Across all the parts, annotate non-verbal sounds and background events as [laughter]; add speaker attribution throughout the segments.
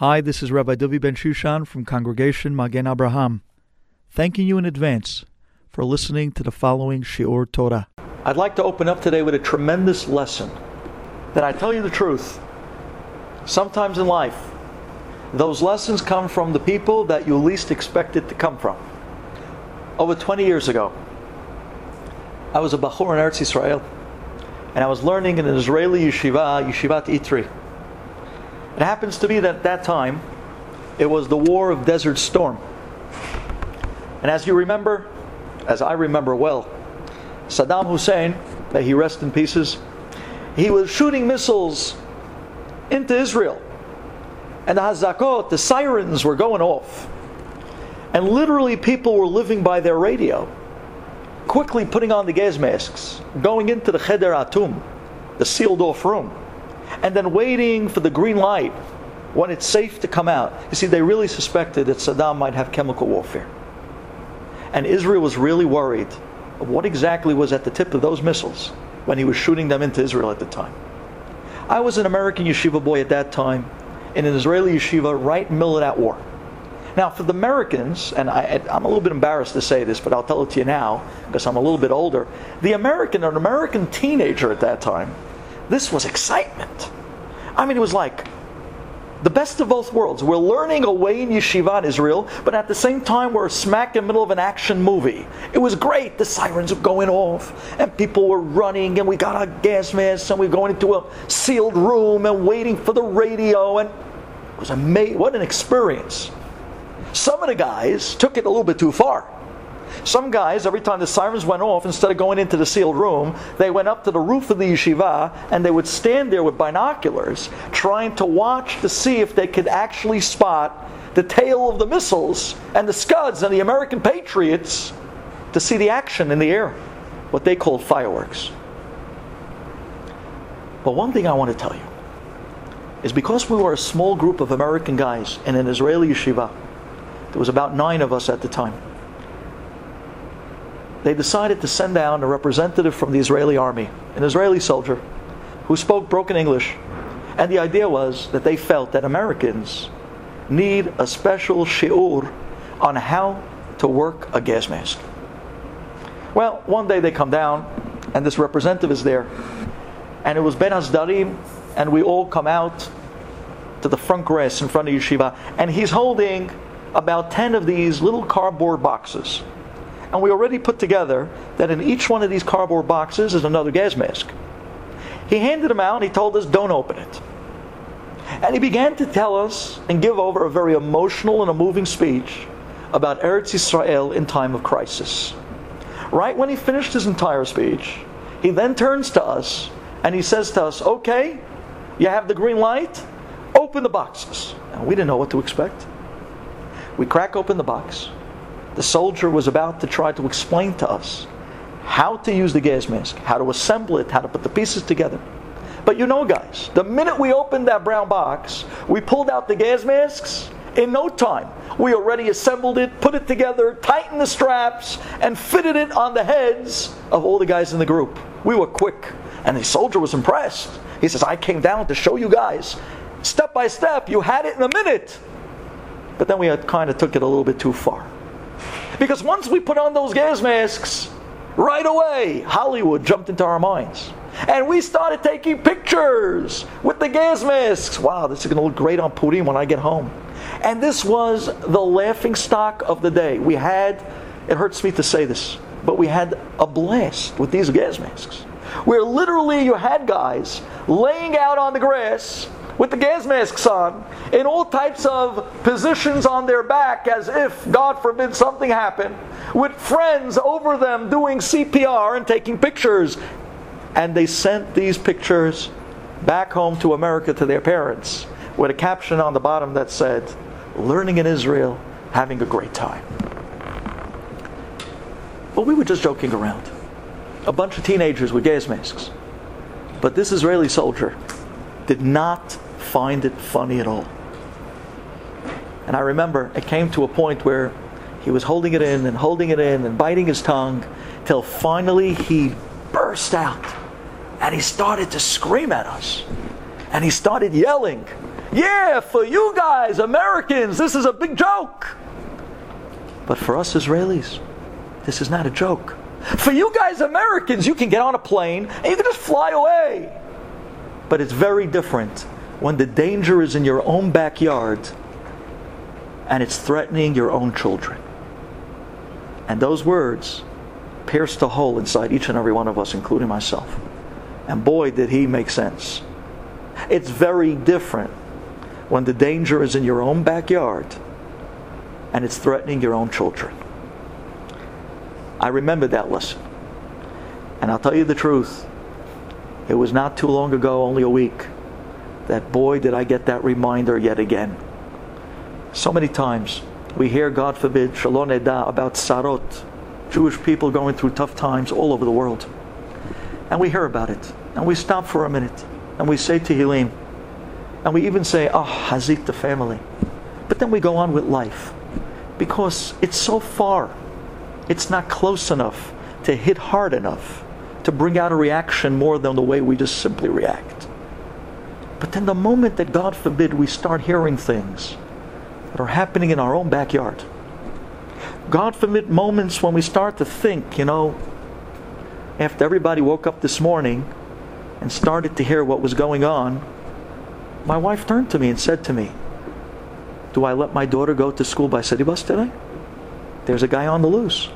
Speaker 1: Hi, this is Rabbi Duvi Ben Shushan from Congregation Magen Abraham, thanking you in advance for listening to the following Shiur Torah. I'd like to open up today with a tremendous lesson that I tell you the truth. Sometimes in life, those lessons come from the people that you least expect it to come from. Over 20 years ago, I was a Bachur in Eretz Yisrael, and I was learning in an Israeli yeshiva, Yeshivat Itri. It happens to be that at that time, it was the War of Desert Storm. And as you remember, as I remember well, Saddam Hussein, may he rest in pieces, he was shooting missiles into Israel. And the Hazakot, the sirens were going off. And literally people were living by their radio, quickly putting on the gas masks, going into the Cheder Atum, the sealed off room and then waiting for the green light when it's safe to come out. You see, they really suspected that Saddam might have chemical warfare. And Israel was really worried of what exactly was at the tip of those missiles when he was shooting them into Israel at the time. I was an American yeshiva boy at that time in an Israeli yeshiva right in the middle of that war. Now, for the Americans, and I, am a little bit embarrassed to say this, but I'll tell it to you now because I'm a little bit older. The American, an American teenager at that time, this was excitement. I mean, it was like the best of both worlds. We're learning away in yeshiva in Israel, but at the same time, we're smack in the middle of an action movie. It was great. The sirens were going off, and people were running, and we got our gas masks, and we are going into a sealed room and waiting for the radio, and it was amazing. What an experience. Some of the guys took it a little bit too far. Some guys, every time the sirens went off, instead of going into the sealed room, they went up to the roof of the yeshiva and they would stand there with binoculars trying to watch to see if they could actually spot the tail of the missiles and the Scuds and the American Patriots to see the action in the air, what they called fireworks. But one thing I want to tell you is because we were a small group of American guys in an Israeli yeshiva, there was about nine of us at the time they decided to send down a representative from the Israeli army, an Israeli soldier, who spoke broken English. And the idea was that they felt that Americans need a special shiur on how to work a gas mask. Well, one day they come down, and this representative is there, and it was Ben Hasdarim, and we all come out to the front grass in front of yeshiva, and he's holding about 10 of these little cardboard boxes. And we already put together that in each one of these cardboard boxes is another gas mask. He handed them out and he told us, don't open it. And he began to tell us and give over a very emotional and a moving speech about Eretz Israel in time of crisis. Right when he finished his entire speech, he then turns to us and he says to us, Okay, you have the green light, open the boxes. And we didn't know what to expect. We crack open the box the soldier was about to try to explain to us how to use the gas mask, how to assemble it, how to put the pieces together. But you know, guys, the minute we opened that brown box, we pulled out the gas masks. In no time, we already assembled it, put it together, tightened the straps, and fitted it on the heads of all the guys in the group. We were quick, and the soldier was impressed. He says, I came down to show you guys, step by step, you had it in a minute. But then we had kind of took it a little bit too far. Because once we put on those gas masks, right away, Hollywood jumped into our minds. And we started taking pictures with the gas masks. Wow, this is going to look great on Purim when I get home. And this was the laughing stock of the day. We had, it hurts me to say this, but we had a blast with these gas masks. Where literally you had guys laying out on the grass with the gas masks on, in all types of positions on their back, as if, God forbid, something happened, with friends over them doing CPR and taking pictures. And they sent these pictures back home to America to their parents with a caption on the bottom that said, Learning in Israel, having a great time. But we were just joking around. A bunch of teenagers with gas masks. But this Israeli soldier did not find it funny at all. And I remember it came to a point where he was holding it in and holding it in and biting his tongue till finally he burst out and he started to scream at us. And he started yelling, Yeah, for you guys, Americans, this is a big joke. But for us Israelis, this is not a joke. For you guys, Americans, you can get on a plane and you can just fly away. But it's very different when the danger is in your own backyard and it's threatening your own children. And those words pierced a hole inside each and every one of us, including myself. And boy, did he make sense. It's very different when the danger is in your own backyard and it's threatening your own children. I remember that lesson. And I'll tell you the truth, it was not too long ago, only a week, that boy, did I get that reminder yet again. So many times we hear, God forbid, Shalom Eda, about Sarot, Jewish people going through tough times all over the world. And we hear about it. And we stop for a minute. And we say to Tehillim. And we even say, oh, Hazit, the family. But then we go on with life. Because it's so far. It's not close enough to hit hard enough to bring out a reaction more than the way we just simply react. But then the moment that, God forbid, we start hearing things that are happening in our own backyard, God forbid moments when we start to think, you know, after everybody woke up this morning and started to hear what was going on, my wife turned to me and said to me, Do I let my daughter go to school by city bus today? There's a guy on the loose.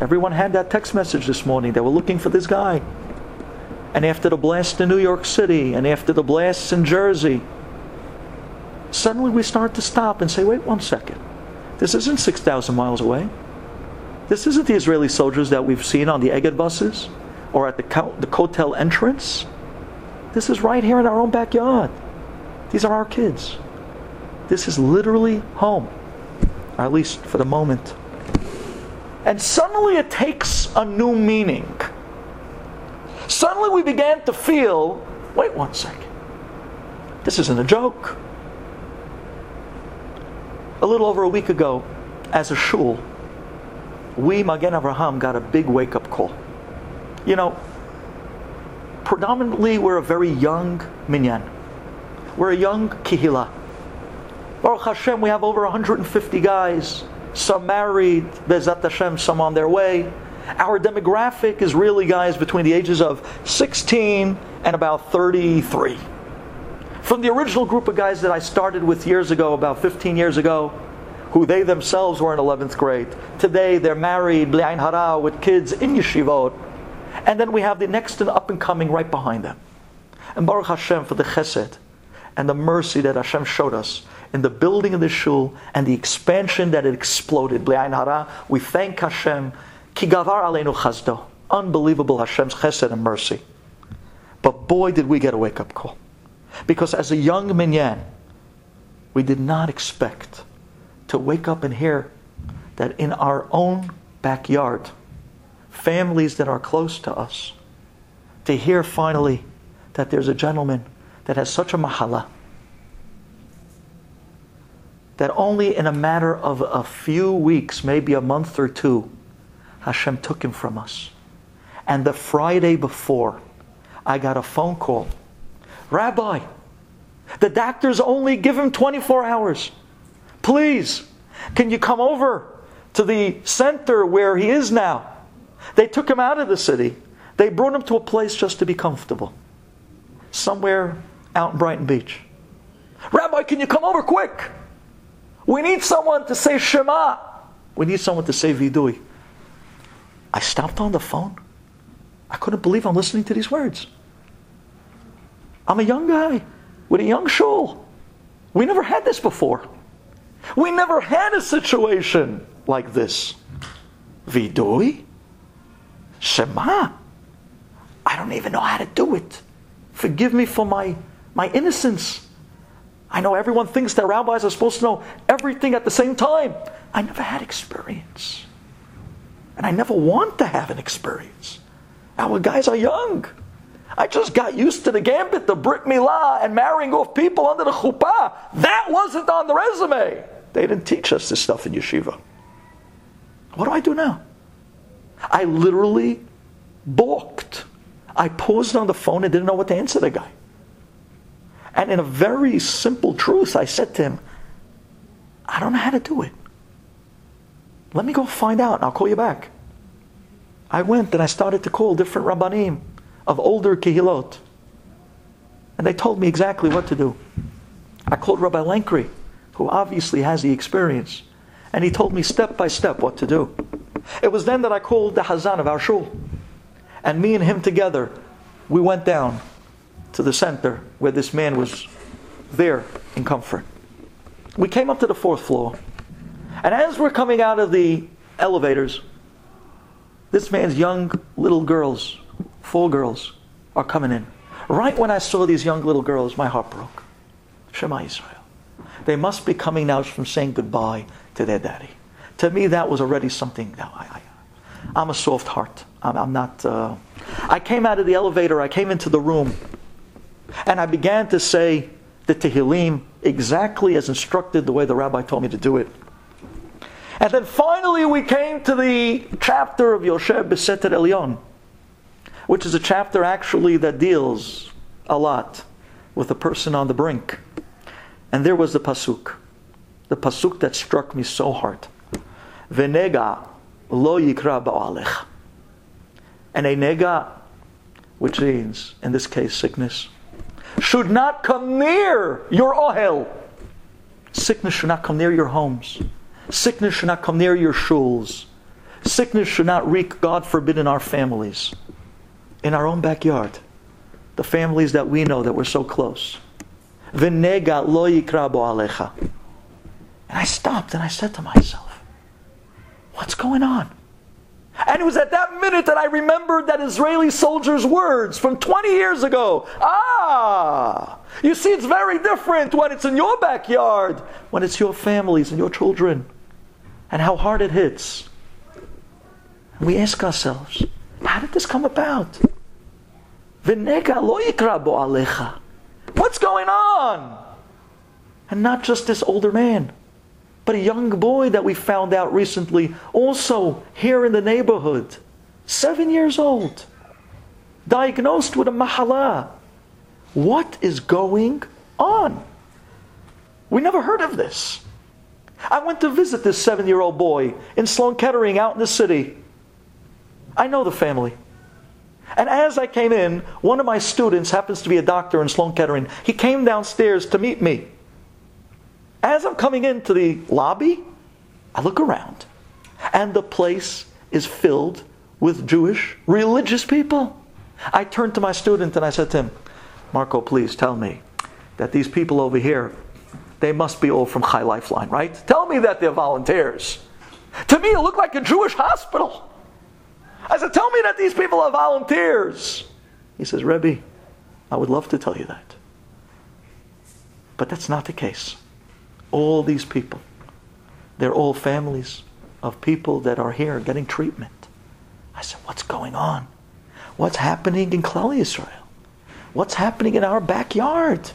Speaker 1: Everyone had that text message this morning. They were looking for this guy. And after the blast in New York City and after the blasts in Jersey, suddenly we start to stop and say, wait one second. This isn't 6,000 miles away. This isn't the Israeli soldiers that we've seen on the Egged buses or at the, the Kotel entrance. This is right here in our own backyard. These are our kids. This is literally home, at least for the moment. And suddenly it takes a new meaning. Suddenly we began to feel wait one second. This isn't a joke. A little over a week ago, as a shul, we, Magen Avraham, got a big wake up call. You know, predominantly we're a very young minyan. We're a young kihila. Baruch Hashem, we have over 150 guys some married, Bezat Hashem, some on their way. Our demographic is really guys between the ages of 16 and about 33. From the original group of guys that I started with years ago, about 15 years ago, who they themselves were in 11th grade. Today they're married, bli'ain hara, with kids in yeshivot. And then we have the next and up and coming right behind them. And Baruch Hashem for the chesed and the mercy that Hashem showed us in the building of the shul and the expansion that it exploded. Bli'ain hara, we thank Hashem. Ki gavar aleinu chazdo. Unbelievable Hashem's chesed and mercy. But boy, did we get a wake up call. Because as a young minyan, we did not expect to wake up and hear that in our own backyard, families that are close to us, to hear finally that there's a gentleman that has such a mahala that only in a matter of a few weeks, maybe a month or two, Hashem took him from us. And the Friday before, I got a phone call Rabbi, the doctors only give him 24 hours. Please, can you come over to the center where he is now? They took him out of the city. They brought him to a place just to be comfortable. Somewhere out in Brighton Beach. Rabbi, can you come over quick? We need someone to say Shema. We need someone to say Vidui. I stopped on the phone. I couldn't believe I'm listening to these words. I'm a young guy with a young shul. We never had this before. We never had a situation like this. Vidui? Shema? I don't even know how to do it. Forgive me for my, my innocence. I know everyone thinks that rabbis are supposed to know everything at the same time. I never had experience. And I never want to have an experience. Our guys are young. I just got used to the gambit, the Brit Milah, and marrying off people under the chuppah. That wasn't on the resume. They didn't teach us this stuff in yeshiva. What do I do now? I literally balked. I paused on the phone and didn't know what to answer the guy. And in a very simple truth, I said to him, I don't know how to do it. Let me go find out and I'll call you back. I went and I started to call different rabbanim of older kehilot. And they told me exactly what to do. I called Rabbi Lankry, who obviously has the experience, and he told me step by step what to do. It was then that I called the Hazan of our shul. And me and him together, we went down to the center where this man was there in comfort. We came up to the fourth floor. And as we're coming out of the elevators, this man's young little girls, four girls, are coming in. Right when I saw these young little girls, my heart broke. Shema Israel. They must be coming now from saying goodbye to their daddy. To me, that was already something. I, I, am a soft heart. I'm, I'm not. Uh, I came out of the elevator. I came into the room, and I began to say the Tehillim exactly as instructed, the way the rabbi told me to do it. And then finally, we came to the chapter of Yoshev Beseter Elyon, which is a chapter actually that deals a lot with the person on the brink. And there was the pasuk, the pasuk that struck me so hard. Venega lo yikra ba'alech. And a nega, which means, in this case, sickness, should not come near your ohel. Sickness should not come near your homes. Sickness should not come near your shuls. Sickness should not wreak, God forbid, in our families, in our own backyard, the families that we know that we're so close. Venega lo yikra alecha. And I stopped and I said to myself, What's going on? And it was at that minute that I remembered that Israeli soldier's words from 20 years ago. Ah! Ah! You see, it's very different when it's in your backyard, when it's your families and your children, and how hard it hits. And we ask ourselves, how did this come about? What's going on? And not just this older man. But a young boy that we found out recently, also here in the neighborhood, seven years old, diagnosed with a mahala. What is going on? We never heard of this. I went to visit this seven year old boy in Sloan Kettering out in the city. I know the family. And as I came in, one of my students happens to be a doctor in Sloan Kettering. He came downstairs to meet me. As I'm coming into the lobby, I look around, and the place is filled with Jewish religious people. I turned to my student and I said to him, Marco, please tell me that these people over here, they must be all from Chai Lifeline, right? Tell me that they're volunteers. To me, it looked like a Jewish hospital. I said, Tell me that these people are volunteers. He says, Rebbe, I would love to tell you that. But that's not the case all these people. They're all families of people that are here getting treatment. I said, What's going on? What's happening in Klal Israel? What's happening in our backyard?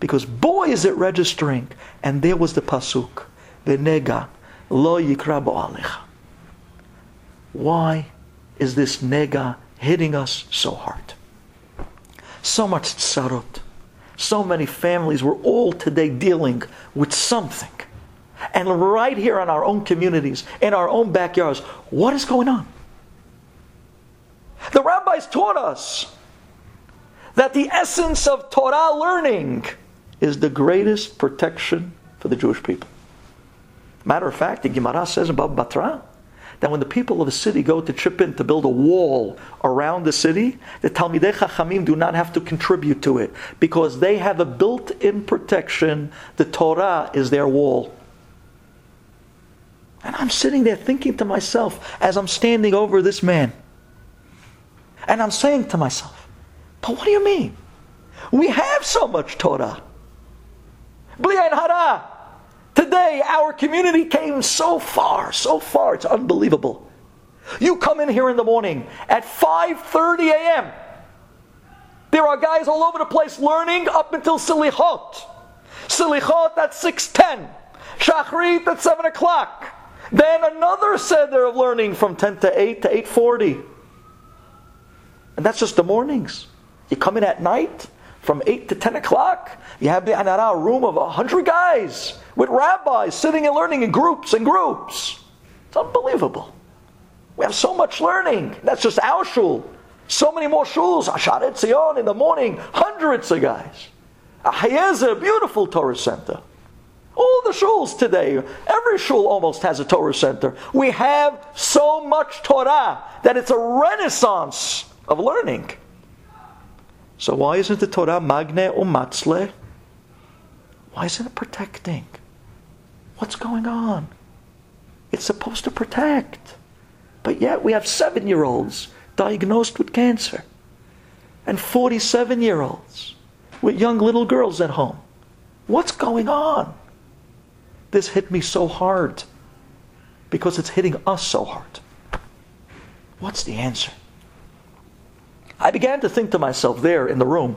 Speaker 1: Because boy is it registering. And there was the pasuk, nega lo yikra alecha. Why is this nega hitting us so hard? So much tsarot so many families, we're all today dealing with something. And right here in our own communities, in our own backyards, what is going on? The rabbis taught us that the essence of Torah learning is the greatest protection for the Jewish people. Matter of fact, the Gemara says in Baba Batra that when the people of the city go to chip in to build a wall around the city, the Talmidei Chachamim do not have to contribute to it because they have a built-in protection. The Torah is their wall. And I'm sitting there thinking to myself as I'm standing over this man. And I'm saying to myself, but what do you mean? We have so much Torah. Bli'ain hara. Today, our community came so far, so far, it's unbelievable. You come in here in the morning at 5.30 a.m. There are guys all over the place learning up until Silichot. Silichot at 6.10. Shachrit at 7 o'clock. Then another seder of learning from 10 to 8 to 8.40. And that's just the mornings. You come in at night, from 8 to 10 o'clock. You have the Anara room of 100 guys with rabbis sitting and learning in groups and groups. It's unbelievable. We have so much learning. That's just our shul. So many more shuls. Shaare Zion in the morning, hundreds of guys. A beautiful Torah center. All the shuls today, every shul almost has a Torah center. We have so much Torah that it's a renaissance of learning. So why isn't the Torah magne umatzle? Why isn't it protecting? What's going on? It's supposed to protect. But yet we have seven year olds diagnosed with cancer and 47 year olds with young little girls at home. What's going on? This hit me so hard because it's hitting us so hard. What's the answer? I began to think to myself there in the room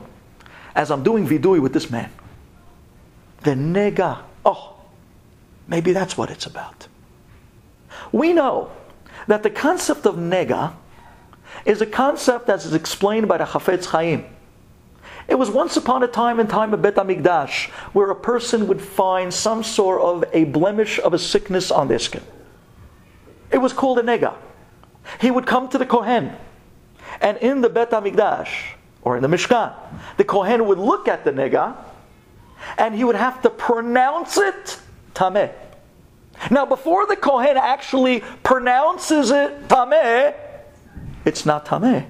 Speaker 1: as I'm doing vidui with this man. The nega. Oh, maybe that's what it's about. We know that the concept of nega is a concept that is explained by the Chafetz Chaim. It was once upon a time in time of Bet Hamikdash where a person would find some sort of a blemish of a sickness on their skin. It was called a nega. He would come to the Kohen and in the Bet HaMikdash, or in the Mishkan, the Kohen would look at the nega, and he would have to pronounce it tameh. Now, before the Kohen actually pronounces it tameh, it's not tameh.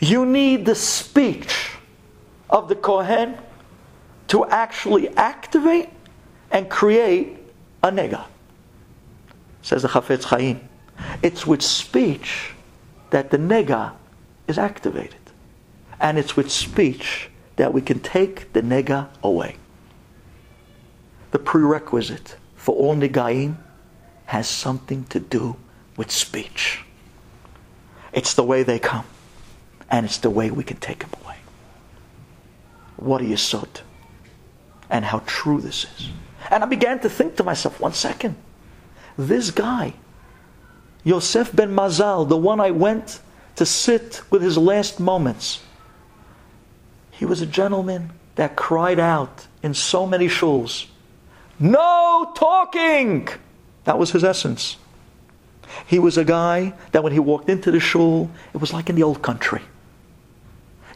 Speaker 1: You need the speech of the Kohen to actually activate and create a nega. Says the Chafetz Chaim. It's with speech that the nega is activated. And it's with speech that we can take the nega away. The prerequisite for all negaim has something to do with speech. It's the way they come, and it's the way we can take them away. What a yisod, and how true this is. And I began to think to myself, one second, this guy Yosef ben Mazal, the one I went to sit with his last moments, he was a gentleman that cried out in so many shuls, No talking! That was his essence. He was a guy that when he walked into the shul, it was like in the old country.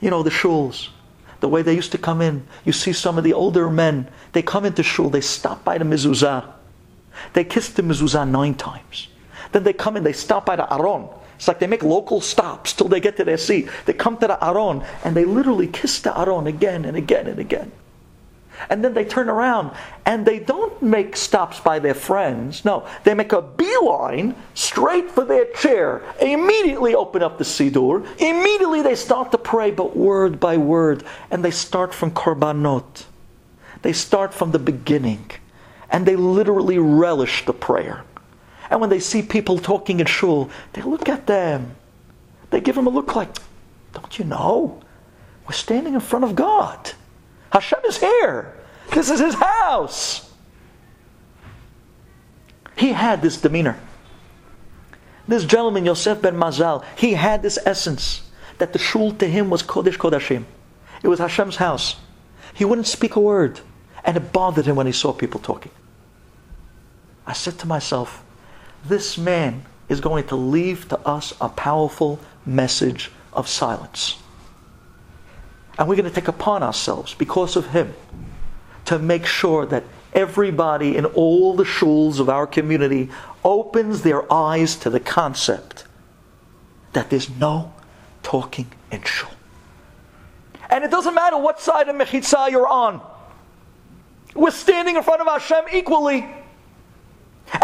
Speaker 1: You know, the shuls, the way they used to come in. You see some of the older men, they come into shul, they stop by the mezuzah. They kiss the mezuzah nine times. Then they come in, they stop by the Aron. It's like they make local stops till they get to their seat. They come to the Aron and they literally kiss the Aron again and again and again. And then they turn around and they don't make stops by their friends. No, they make a beeline straight for their chair. Immediately open up the Siddur. Immediately they start to pray, but word by word. And they start from Korbanot. They start from the beginning. And they literally relish the prayer. And when they see people talking in shul, they look at them. They give them a look like, don't you know? We're standing in front of God. Hashem is here. This is his house. He had this demeanor. This gentleman, Yosef ben Mazal, he had this essence that the shul to him was Kodesh Kodashim. It was Hashem's house. He wouldn't speak a word, and it bothered him when he saw people talking. I said to myself, this man is going to leave to us a powerful message of silence. And we're going to take upon ourselves, because of him, to make sure that everybody in all the shuls of our community opens their eyes to the concept that there's no talking in shul. And it doesn't matter what side of Mechitza you're on. We're standing in front of Hashem equally.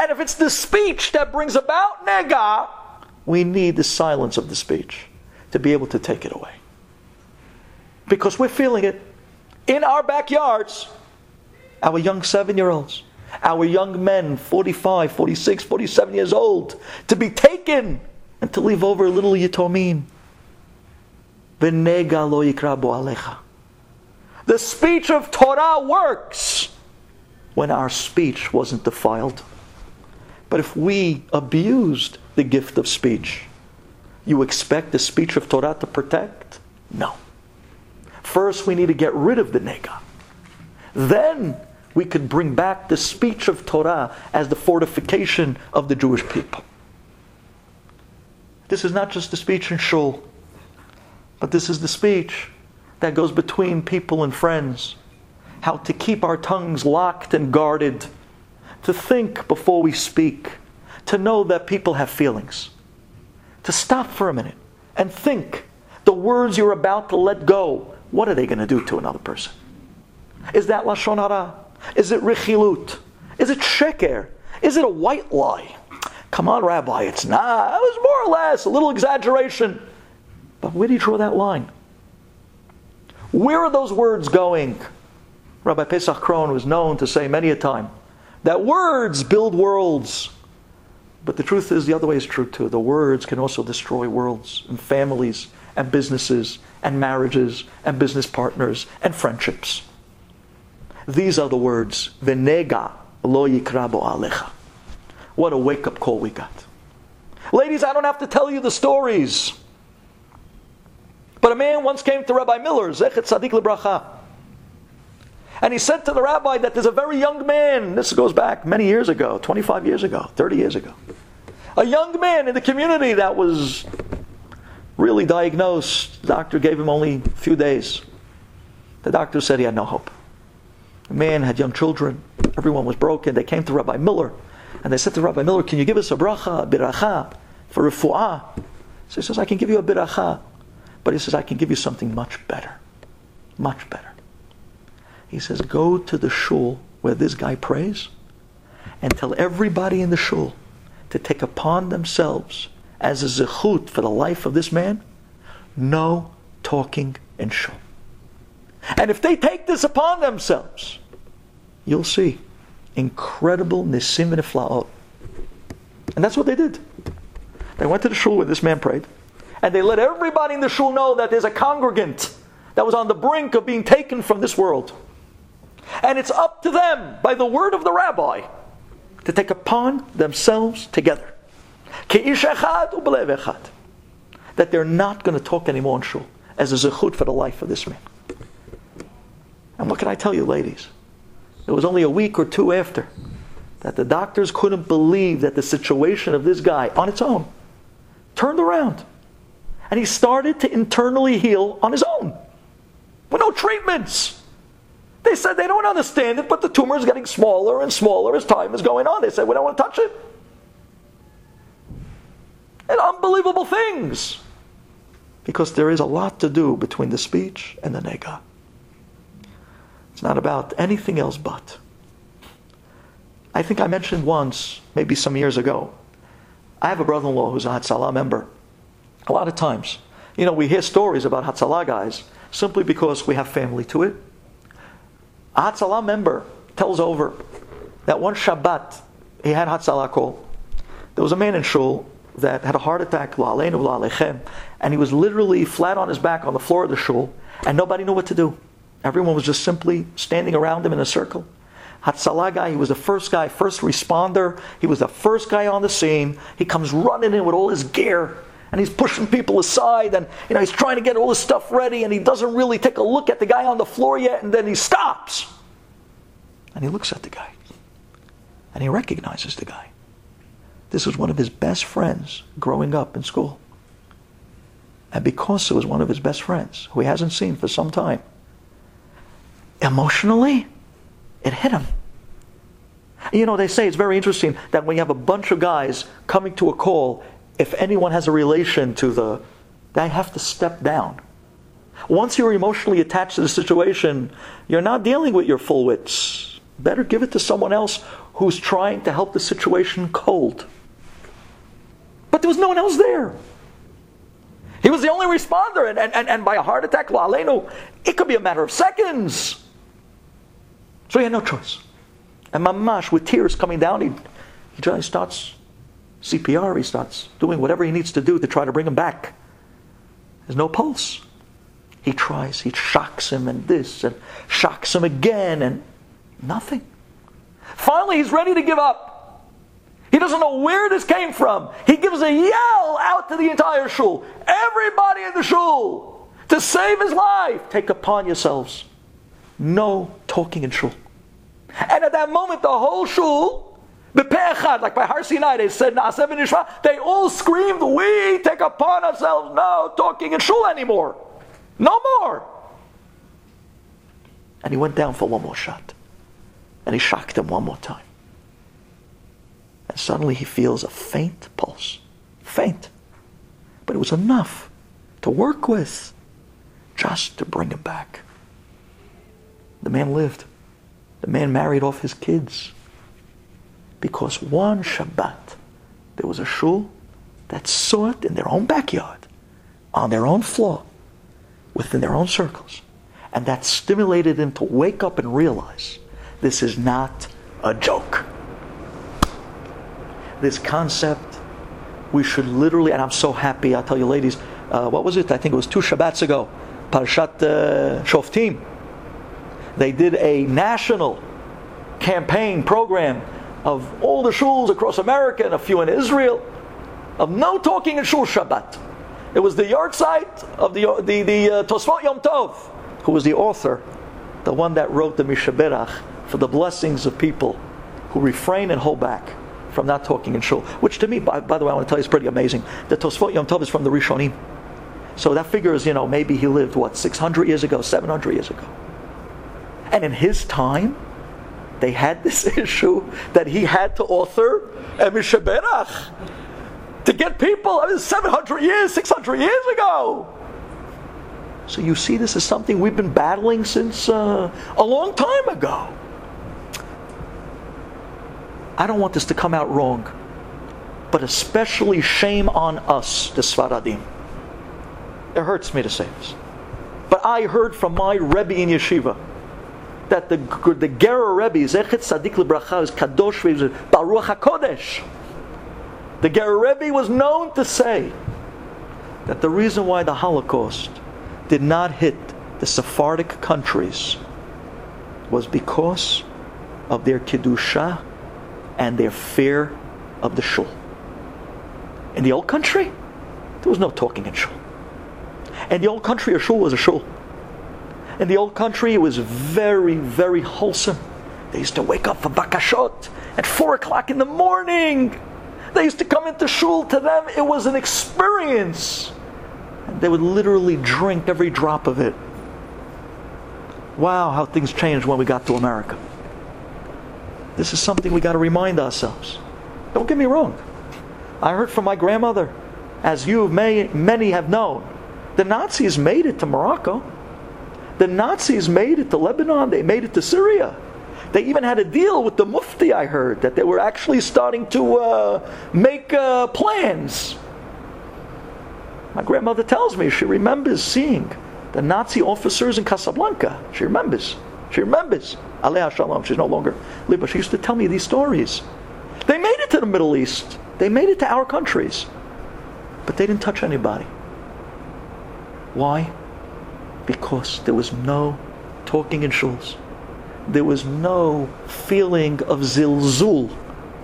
Speaker 1: And if it's the speech that brings about nega, we need the silence of the speech to be able to take it away. Because we're feeling it in our backyards. Our young seven year olds, our young men, 45, 46, 47 years old, to be taken and to leave over a little yitomim. The speech of Torah works when our speech wasn't defiled. But if we abused the gift of speech, you expect the speech of Torah to protect? No. First, we need to get rid of the nega. Then we could bring back the speech of Torah as the fortification of the Jewish people. This is not just the speech in shul, but this is the speech that goes between people and friends. How to keep our tongues locked and guarded, to think before we speak, to know that people have feelings, to stop for a minute and think the words you're about to let go, what are they going to do to another person? Is that Lashon Hara? Is it Richilut? Is it Sheker? Is it a white lie? Come on, Rabbi, it's not. It was more or less a little exaggeration. But where do you draw that line? Where are those words going? Rabbi Pesach Krohn was known to say many a time that words build worlds. But the truth is, the other way is true too. The words can also destroy worlds and families and businesses and marriages and business partners and friendships. These are the words, Venega lo yikrabo alecha. What a wake up call we got. Ladies, I don't have to tell you the stories. But a man once came to Rabbi Miller, Zechet Sadiq. And he said to the rabbi that there's a very young man, this goes back many years ago, 25 years ago, 30 years ago. A young man in the community that was really diagnosed. The doctor gave him only a few days. The doctor said he had no hope. The man had young children. Everyone was broken. They came to Rabbi Miller and they said to Rabbi Miller, Can you give us a bracha, a biracha for refu'ah? So he says, I can give you a biracha. But he says, I can give you something much better. Much better. He says, Go to the shul where this guy prays and tell everybody in the shul to take upon themselves as a zechut for the life of this man, no talking in shul. And if they take this upon themselves, you'll see incredible nisim and And that's what they did. They went to the shul where this man prayed, and they let everybody in the shul know that there's a congregant that was on the brink of being taken from this world. And it's up to them, by the word of the rabbi, to take upon themselves together. That they're not going to talk anymore in shul as a zechut for the life of this man. And what can I tell you, ladies? It was only a week or two after that the doctors couldn't believe that the situation of this guy on its own turned around. And he started to internally heal on his own with no treatments. They said they don't understand it, but the tumor is getting smaller and smaller as time is going on. They said, we don't want to touch it. And unbelievable things. Because there is a lot to do between the speech and the nega. It's not about anything else but. I think I mentioned once, maybe some years ago, I have a brother in law who's a Hatzalah member. A lot of times, you know, we hear stories about Hatzalah guys simply because we have family to it. Hatzalah member tells over that one Shabbat he had Hatzalah call. There was a man in Shul that had a heart attack, and he was literally flat on his back on the floor of the shul, and nobody knew what to do. Everyone was just simply standing around him in a circle. Hatzalah guy, he was the first guy, first responder. He was the first guy on the scene. He comes running in with all his gear and he's pushing people aside and you know he's trying to get all his stuff ready and he doesn't really take a look at the guy on the floor yet and then he stops. And he looks at the guy and he recognizes the guy. This was one of his best friends growing up in school. And because it was one of his best friends, who he hasn't seen for some time, emotionally, it hit him. You know, they say it's very interesting that when you have a bunch of guys coming to a call, if anyone has a relation to the, they have to step down. Once you're emotionally attached to the situation, you're not dealing with your full wits. Better give it to someone else who's trying to help the situation cold. But there was no one else there. He was the only responder, and, and, and by a heart attack, it could be a matter of seconds. So he had no choice. And Mamash, with tears coming down, he, he starts CPR, he starts doing whatever he needs to do to try to bring him back. There's no pulse. He tries, he shocks him and this, and shocks him again, and nothing. Finally, he's ready to give up. He doesn't know where this came from. He gives a yell out to the entire shul. Everybody in the shul, to save his life, take upon yourselves no talking in shul. And at that moment, the whole shul, the Pechad, like by Har Sinai, they said, they all screamed, We take upon ourselves no talking in shul anymore. No more. And he went down for one more shot. And he shocked him one more time. And suddenly he feels a faint pulse. Faint. But it was enough to work with just to bring him back. The man lived. The man married off his kids. Because one Shabbat, there was a shul that saw it in their own backyard, on their own floor, within their own circles. And that stimulated them to wake up and realize this is not a joke. This concept, we should literally, and I'm so happy, I'll tell you ladies, uh, what was it? I think it was two Shabbats ago, Parshat uh, Shoftim. They did a national campaign program of all the shuls across America and a few in Israel of no talking in shul Shabbat. It was the yahrzeit of the, the, the uh, Tosfot Yom Tov, who was the author, the one that wrote the Mi Sheberach for the blessings of people who refrain and hold back from not talking in shul. Which to me, by, by the way, I want to tell you is pretty amazing. The Tosfot Yom Tov is from the Rishonim. So that figures, you know, maybe he lived, what, 600 years ago, 700 years ago. And in his time, they had this [laughs] issue that he had to author Mi to get people, I mean, 700 years, 600 years ago. So you see, this is something we've been battling since uh, a long time ago. I don't want this to come out wrong, but especially shame on us, the Sfaradim. It hurts me to say this. But I heard from my Rebbe in Yeshiva that the, the Gerer Rebbe, Zechet Sadik Lebracha, is Kadosh, Baruch HaKodesh. The Ger Rebbe was known to say that the reason why the Holocaust did not hit the Sephardic countries was because of their Kedusha and their fear of the Shul. In the old country, there was no talking in Shul. In the old country, a Shul was a Shul. In the old country, it was very, very wholesome. They used to wake up for bakashot at 4 o'clock in the morning. They used to come into shul. To them, it was an experience. And they would literally drink every drop of it. Wow, how things changed when we got to America. This is something we got to remind ourselves. Don't get me wrong. I heard from my grandmother, as you may, many have known, the Nazis made it to Morocco. The Nazis made it to Lebanon. They made it to Syria. They even had a deal with the Mufti, I heard, that they were actually starting to uh, make uh, plans. My grandmother tells me she remembers seeing the Nazi officers in Casablanca. She remembers. She remembers. Aleh Shalom, she's no longer living, but she used to tell me these stories. They made it to the Middle East. They made it to our countries. But they didn't touch anybody. Why? Because there was no talking in shuls there was no feeling of zilzul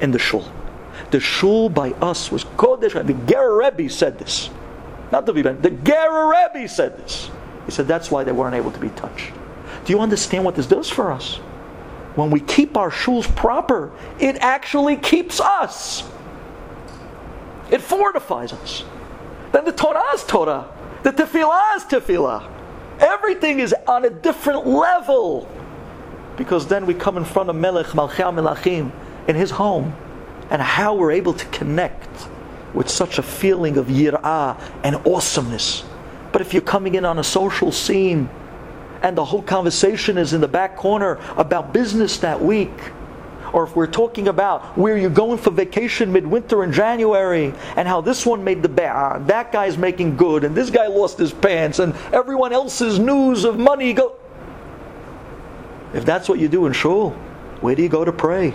Speaker 1: in the shul. The shul by us was kodesh. The Ger Rebbe said this, not the Vivan. The Ger Rebbe said this. He said that's why they weren't able to be touched. Do you understand what this does for us? When we keep our shuls proper, it actually keeps us. It fortifies us. Then the Torah is Torah. The tefillah is tefillah. Everything is on a different level because then we come in front of Melech Malchia Melachim in his home, and how we're able to connect with such a feeling of yirah and awesomeness. But if you're coming in on a social scene and the whole conversation is in the back corner about business that week, or if we're talking about where you're going for vacation midwinter in January and how this one made the bad, uh, that guy's making good, and this guy lost his pants, and everyone else's news of money go. If that's what you do in shul, where do you go to pray?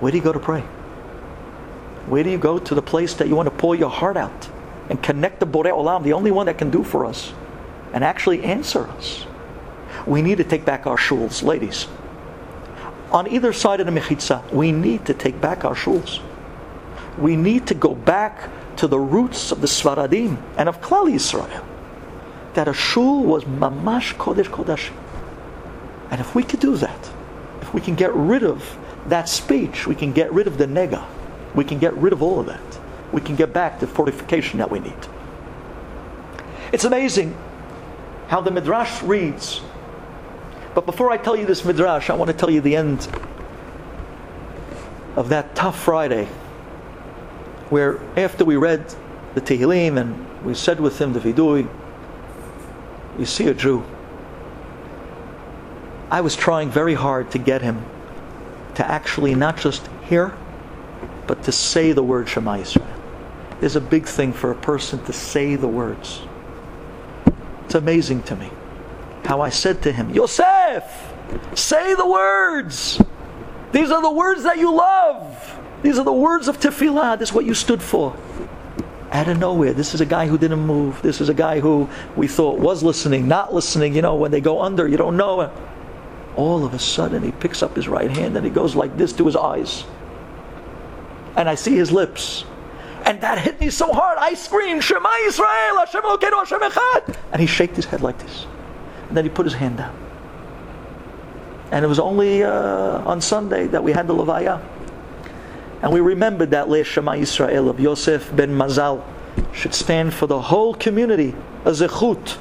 Speaker 1: Where do you go to pray? Where do you go to the place that you want to pour your heart out and connect the Borei Olam, the only one that can do for us, and actually answer us? We need to take back our shuls, ladies. On either side of the mechitza, we need to take back our shuls. We need to go back to the roots of the Svaradim and of Klal Yisrael. That a shul was mamash kodesh kodashim. And if we could do that, if we can get rid of that speech, we can get rid of the nega, we can get rid of all of that. We can get back to fortification that we need. It's amazing how the Midrash reads. But before I tell you this Midrash, I want to tell you the end of that tough Friday where after we read the Tehillim and we said with him the Vidui, you see a Jew. I was trying very hard to get him to actually not just hear, but to say the word Shema Yisrael. There's a big thing for a person to say the words. It's amazing to me how I said to him, Yosef, say the words. These are the words that you love. These are the words of tefillah. This is what you stood for. Out of nowhere, this is a guy who didn't move. This is a guy who we thought was listening, not listening. You know, when they go under, you don't know. All of a sudden, he picks up his right hand and he goes like this to his eyes. And I see his lips. And that hit me so hard, I screamed, Shema Yisrael, Hashem Elokeinu, Hashem Echad. And he shook his head like this. And then he put his hand down. And it was only uh, on Sunday that we had the Levaya. And we remembered that Le Shema Yisrael of Yosef ben Mazal should stand for the whole community, a zechut,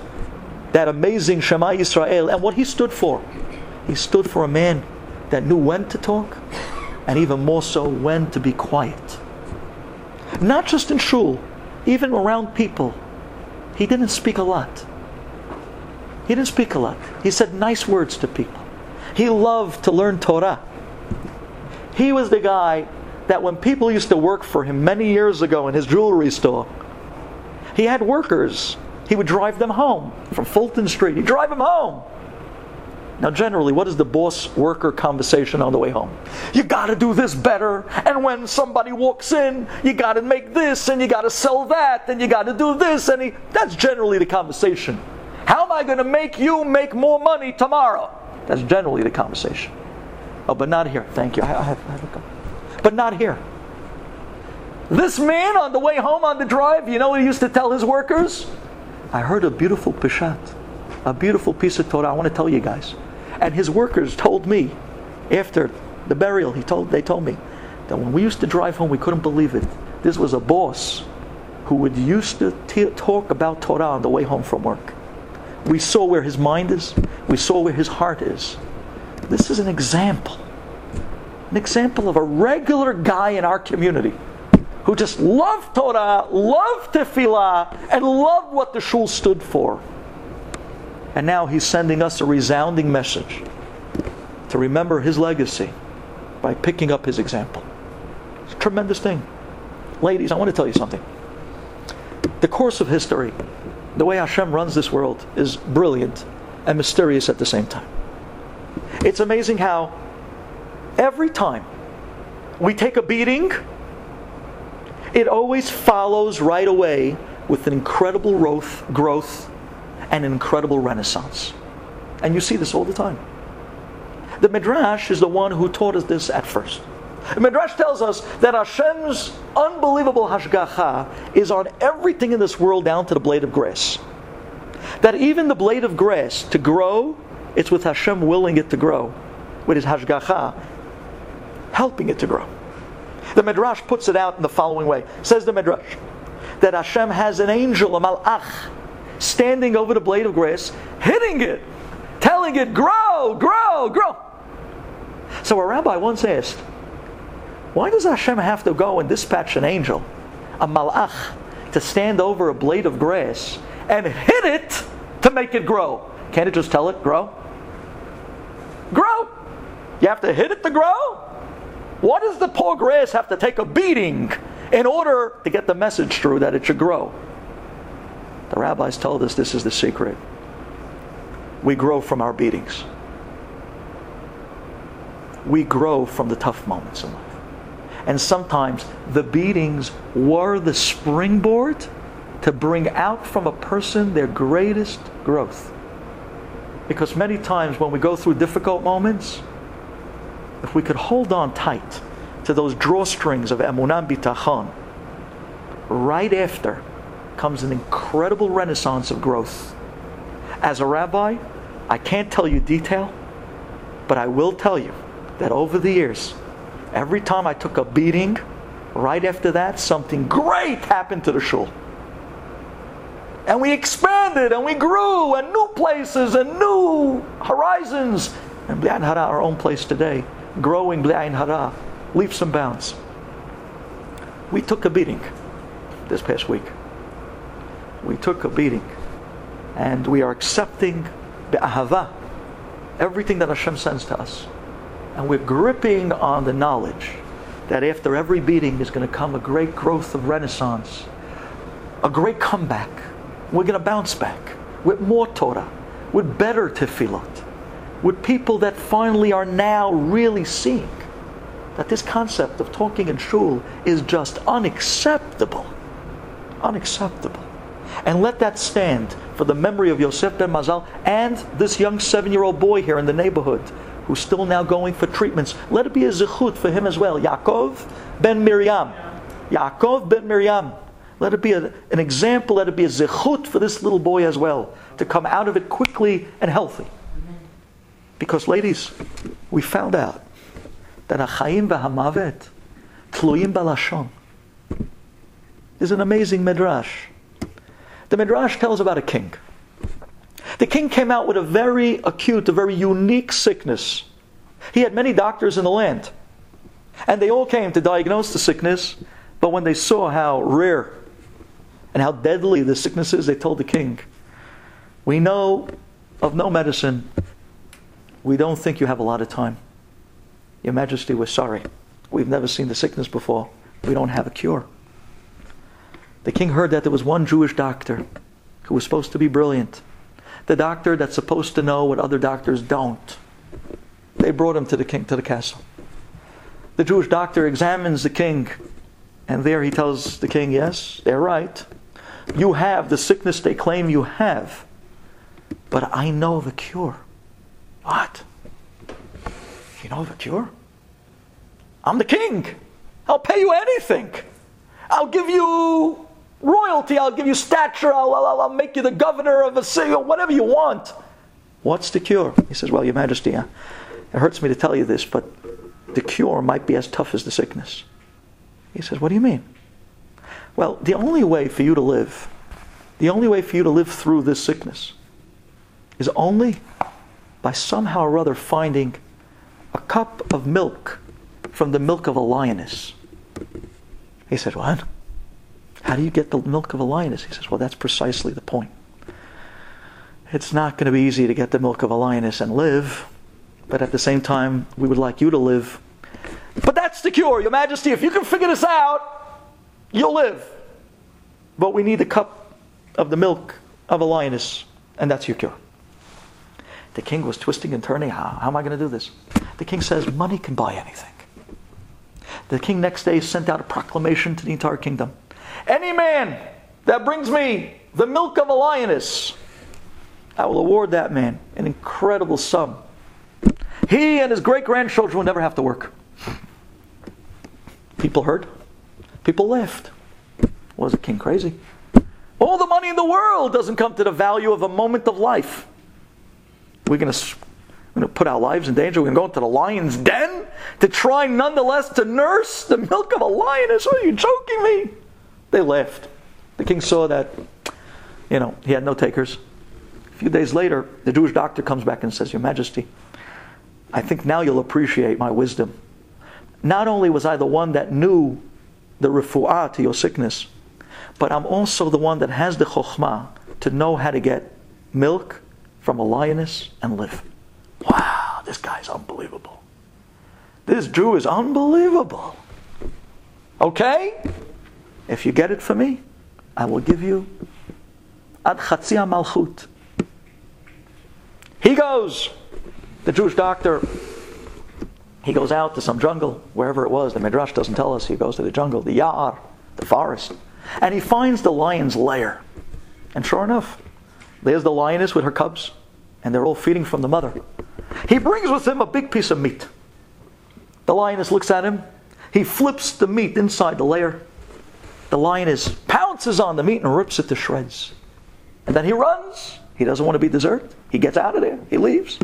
Speaker 1: that amazing Shema Yisrael, and what he stood for. He stood for a man that knew when to talk, and even more so, when to be quiet. Not just in shul, even around people. He didn't speak a lot. He didn't speak a lot. He said nice words to people. He loved to learn Torah. He was the guy that when people used to work for him many years ago in his jewelry store, he had workers. He would drive them home from Fulton Street. He'd drive them home. Now, generally, what is the boss worker conversation on the way home? You got to do this better. And when somebody walks in, you got to make this and you got to sell that and you got to do this. And he, that's generally the conversation. How am I going to make you make more money tomorrow? That's generally the conversation. Oh, but not here. Thank you. I, I have, I have a couple. But not here. This man on the way home on the drive, you know what he used to tell his workers? I heard a beautiful pishat, a beautiful piece of Torah. I want to tell you guys. And his workers told me after the burial, he told, they told me that when we used to drive home, we couldn't believe it. This was a boss who would used to t- talk about Torah on the way home from work. We saw where his mind is, we saw where his heart is. This is an example. An example of a regular guy in our community who just loved Torah, loved tefillah, and loved what the shul stood for. And now he's sending us a resounding message to remember his legacy by picking up his example. It's a tremendous thing. Ladies, I want to tell you something. The course of history, the way Hashem runs this world, is brilliant and mysterious at the same time. It's amazing how every time we take a beating, it always follows right away with an incredible growth, growth an incredible renaissance. And you see this all the time. The Midrash is the one who taught us this at first. The Midrash tells us that Hashem's unbelievable hashgacha is on everything in this world down to the blade of grass. That even the blade of grass to grow, it's with Hashem willing it to grow, with His hashgacha helping it to grow. The Midrash puts it out in the following way. Says the Midrash that Hashem has an angel, a malach, standing over the blade of grass, hitting it, telling it, grow, grow, grow. So a rabbi once asked, why does Hashem have to go and dispatch an angel, a malach, to stand over a blade of grass and hit it to make it grow? Can't it just tell it, grow? Grow! You have to hit it to grow? Why does the poor grass have to take a beating in order to get the message through that it should grow? The rabbis told us this is the secret. We grow from our beatings. We grow from the tough moments in life. And sometimes the beatings were the springboard to bring out from a person their greatest growth. Because many times when we go through difficult moments, if we could hold on tight to those drawstrings of emunah bitachon, right after comes an incredible renaissance of growth. As a rabbi, I can't tell you detail, but I will tell you that over the years, every time I took a beating, right after that, something great happened to the shul. And we expanded and we grew and new places and new horizons. And B'li'ayin Hara, our own place today, growing B'li'ayin Hara, leaps and bounds. We took a beating this past week. We took a beating. And we are accepting Be'ahava, everything that Hashem sends to us. And we're gripping on the knowledge that after every beating is going to come a great growth of renaissance, a great comeback. We're going to bounce back with more Torah, with better tefillot, with people that finally are now really seeing that this concept of talking in shul is just unacceptable. Unacceptable. And let that stand for the memory of Yosef ben Mazal and this young seven year old boy here in the neighborhood who's still now going for treatments. Let it be a zichut for him as well. Yaakov ben Miriam. Yaakov ben Miriam. Let it be a, an example, let it be a zichut for this little boy as well to come out of it quickly and healthy. Because, ladies, we found out that Achayim v'hamavet tluyim balashon is an amazing midrash. The midrash tells about a king. The king came out with a very acute, a very unique sickness. He had many doctors in the land, and they all came to diagnose the sickness. But when they saw how rare and how deadly the sickness is, they told the king, "We know of no medicine. We don't think you have a lot of time." Your Majesty, we're sorry. We've never seen the sickness before. We don't have a cure. The king heard that there was one Jewish doctor who was supposed to be brilliant. The doctor that's supposed to know what other doctors don't. They brought him to the king to the castle. The Jewish doctor examines the king, and there he tells the king, Yes, they're right. You have the sickness they claim you have, but I know the cure. What? You know the cure? I'm the king. I'll pay you anything. I'll give you royalty. I'll give you stature. I'll, I'll, I'll make you the governor of a city or whatever you want. What's the cure? He says, Well, Your Majesty, uh, it hurts me to tell you this, but the cure might be as tough as the sickness. He says, What do you mean? Well, the only way for you to live, the only way for you to live through this sickness is only by somehow or other finding a cup of milk from the milk of a lioness. He said, What? How do you get the milk of a lioness? He says, Well, that's precisely the point. It's not going to be easy to get the milk of a lioness and live, but at the same time, we would like you to live. But that's the cure, Your Majesty. If you can figure this out, you'll live. But we need the cup of the milk of a lioness, and that's your cure. The king was twisting and turning. How, how am I going to do this? The king says, Money can buy anything. The king next day sent out a proclamation to the entire kingdom. Any man that brings me the milk of a lioness, I will award that man an incredible sum. He and his great grandchildren will never have to work. People heard. People laughed. Was the king crazy? All the money in the world doesn't come to the value of a moment of life. We're going to going to put our lives in danger. We're going to go into the lion's den to try nonetheless to nurse the milk of a lioness. Are you joking me? They laughed. The king saw that, you know, he had no takers. A few days later, the Jewish doctor comes back and says, Your Majesty, I think now you'll appreciate my wisdom. Not only was I the one that knew the refu'ah to your sickness, but I'm also the one that has the chokhmah to know how to get milk from a lioness and live. Wow, this guy's unbelievable. This Jew is unbelievable. Okay? If you get it for me, I will give you ad chatzia malchut. He goes, the Jewish doctor, he goes out to some jungle, wherever it was. The Midrash doesn't tell us. He goes to the jungle, the Ya'ar, the forest, and he finds the lion's lair. And sure enough, there's the lioness with her cubs, and they're all feeding from the mother. He brings with him a big piece of meat. The lioness looks at him. He flips the meat inside the lair. The lioness pounces on the meat and rips it to shreds. And then he runs. He doesn't want to be deserted. He gets out of there. He leaves.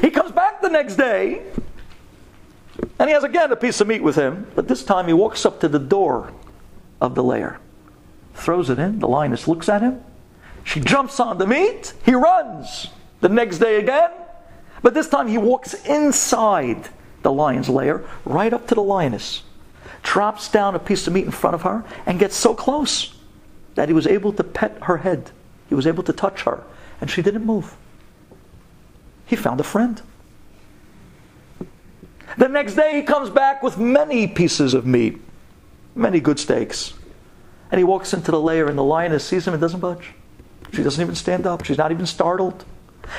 Speaker 1: He comes back the next day, and he has again a piece of meat with him, but this time he walks up to the door of the lair, throws it in. The lioness looks at him. She jumps on the meat. He runs. The next day again, but this time he walks inside the lion's lair, right up to the lioness, drops down a piece of meat in front of her, and gets so close that he was able to pet her head. He was able to touch her, and she didn't move. He found a friend. The next day he comes back with many pieces of meat, many good steaks. And he walks into the lair, and the lioness sees him and doesn't budge. She doesn't even stand up. She's not even startled.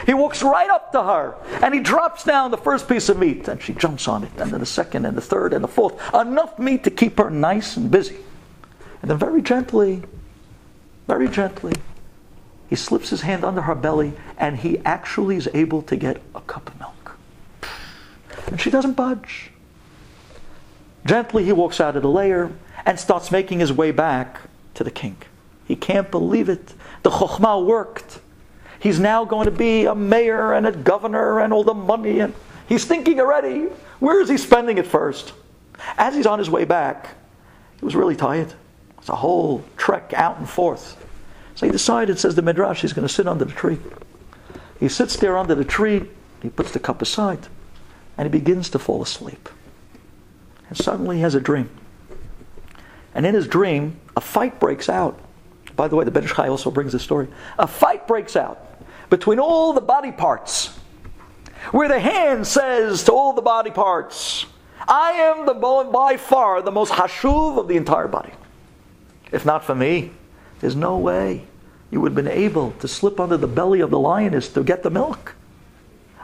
Speaker 1: He walks right up to her and he drops down the first piece of meat and she jumps on it, and then the second and the third and the fourth. Enough meat to keep her nice and busy. And then very gently, very gently, he slips his hand under her belly and he actually is able to get a cup of milk. And she doesn't budge. Gently, he walks out of the lair and starts making his way back to the king. He can't believe it. The chokhmah worked. He's now going to be a mayor and a governor and all the money. And he's thinking already, where is he spending it first? As he's on his way back, he was really tired. It's a whole trek out and forth. So he decided, says the Midrash, he's going to sit under the tree. He sits there under the tree, he puts the cup aside, and he begins to fall asleep. And suddenly he has a dream. And in his dream, a fight breaks out. By the way, the Ben Chai also brings this story. A fight breaks out between all the body parts, where the hand says to all the body parts, I am the by far the most hashuv of the entire body. If not for me, there's no way you would have been able to slip under the belly of the lioness to get the milk.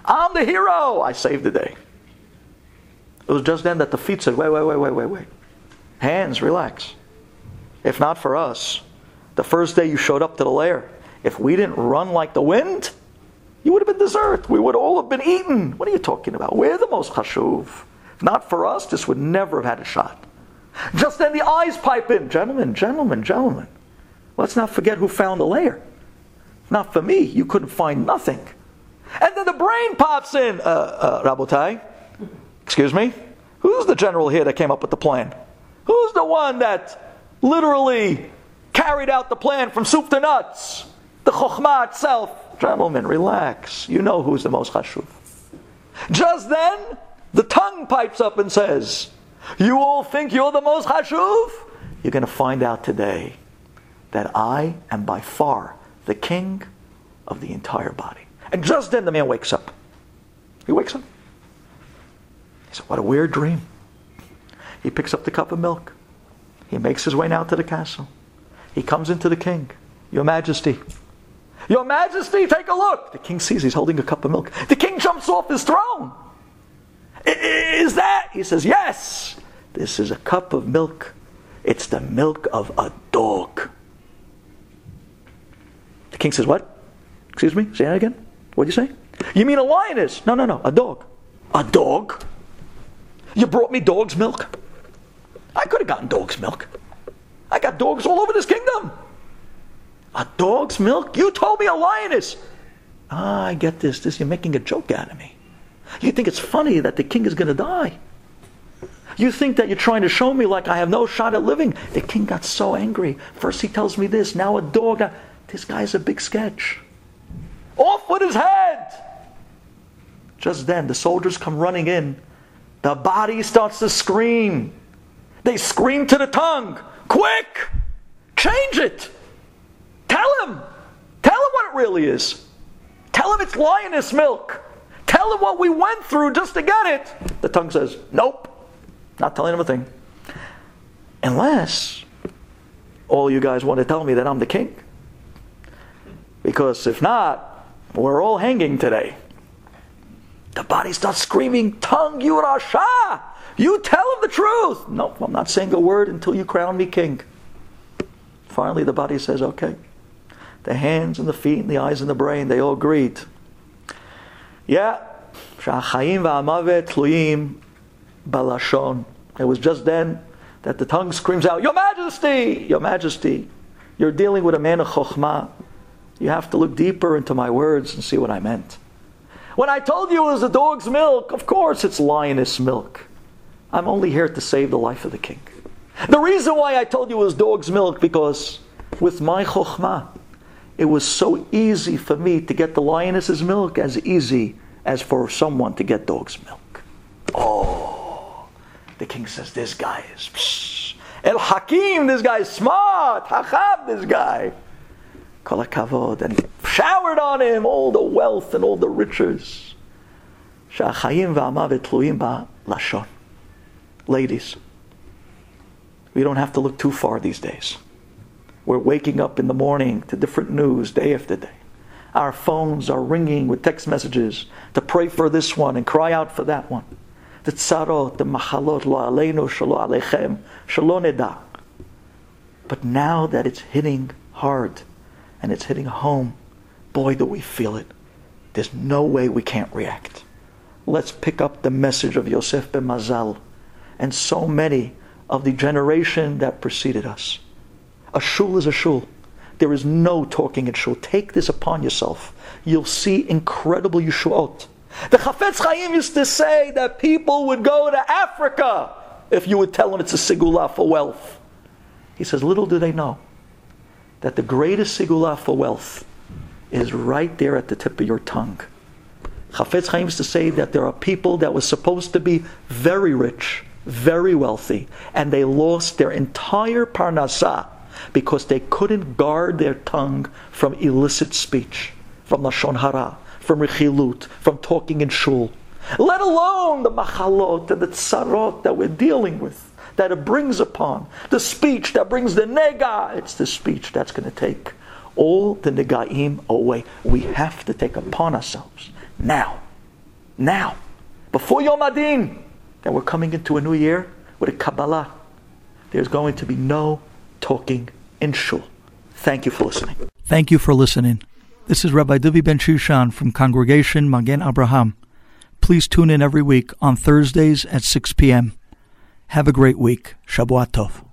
Speaker 1: I'm the hero. I saved the day. It was just then that the feet said, wait, wait, wait, wait, wait, wait. Hands, relax. If not for us, the first day you showed up to the lair, if we didn't run like the wind, you would have been dessert. We would all have been eaten. What are you talking about? We're the most chashuv. If not for us, this would never have had a shot. Just then the eyes pipe in. Gentlemen, gentlemen, gentlemen. Let's not forget who found the layer. Not for me. You couldn't find nothing. And then the brain pops in. Uh, uh, Rabotai, excuse me? Who's the general here that came up with the plan? Who's the one that literally carried out the plan from soup to nuts? The chokhmah itself. Gentlemen, relax. You know who's the most chashuv. Just then, the tongue pipes up and says, You all think you're the most chashuv? You're going to find out today that I am by far the king of the entire body. And just then the man wakes up. He wakes up. He said, What a weird dream. He picks up the cup of milk. He makes his way now to the castle. He comes into the king. Your Majesty, your Majesty, take a look. The king sees he's holding a cup of milk. The king jumps off his throne. Is that? He says, Yes. This is a cup of milk. It's the milk of a dog. The king says, What? Excuse me? Say that again? What do you say? You mean a lioness? No, no, no. A dog. A dog? You brought me dog's milk? I could have gotten dog's milk. I got dogs all over this kingdom. A dog's milk? You told me a lioness. Ah, I get this. This you're making a joke out of me. You think it's funny that the king is going to die. You think that you're trying to show me like I have no shot at living. The king got so angry. First he tells me this, now a dog. This guy's a big sketch. Off with his head! Just then, the soldiers come running in. The body starts to scream. They scream to the tongue, Quick! Change it! Tell him. What it really is. Tell him it's lioness milk. Tell him what we went through just to get it. The tongue says, Nope. Not telling him a thing. Unless all you guys want to tell me that I'm the king. Because if not, we're all hanging today. The body starts screaming, Tongue, you Rasha! You tell him the truth! Nope, I'm not saying a word until you crown me king. Finally, the body says, Okay the hands and the feet and the eyes and the brain, they all greet. Yeah, Shachayim balashon. It was just then that the tongue screams out, Your Majesty! Your Majesty! You're dealing with a man of chokhmah. You have to look deeper into my words and see what I meant. When I told you it was a dog's milk, of course it's lioness milk. I'm only here to save the life of the king. The reason why I told you it was dog's milk, because with my chokhmah, it was so easy for me to get the lioness's milk as easy as for someone to get dog's milk. Oh, the king says, This guy is psh, El Hakim, this guy is smart. Hachab, this guy. Kol kavod, and showered on him all the wealth and all the riches. Ladies, we don't have to look too far these days. We're waking up in the morning to different news day after day. Our phones are ringing with text messages to pray for this one and cry out for that one. The tzarot, the machalot, lo aleinu, shalo alechem, shalo neda. But now that it's hitting hard and it's hitting home, boy, do we feel it. There's no way we can't react. Let's pick up the message of Yosef ben Mazal and so many of the generation that preceded us. A shul is a shul. There is no talking in shul. Take this upon yourself. You'll see incredible yeshuot. The Chafetz Chaim used to say that people would go to Africa if you would tell them it's a sigula for wealth. He says, little do they know that the greatest sigula for wealth is right there at the tip of your tongue. Chafetz Chaim used to say that there are people that were supposed to be very rich, very wealthy, and they lost their entire parnasah because they couldn't guard their tongue from illicit speech, from lashon hara, from rechilut, from talking in shul. Let alone the machalot and the tsarot that we're dealing with, that it brings upon. The speech that brings the nega, it's the speech that's going to take all the negaim away. We have to take upon ourselves now, now, before Yom Adin, that we're coming into a new year with a Kabbalah. There's going to be no talking in shul. Thank you for listening.
Speaker 2: Thank you for listening. This is Rabbi Duvi Ben Shushan from Congregation Magen Abraham. Please tune in every week on Thursdays at 6 p.m. Have a great week. Shabbat Tov.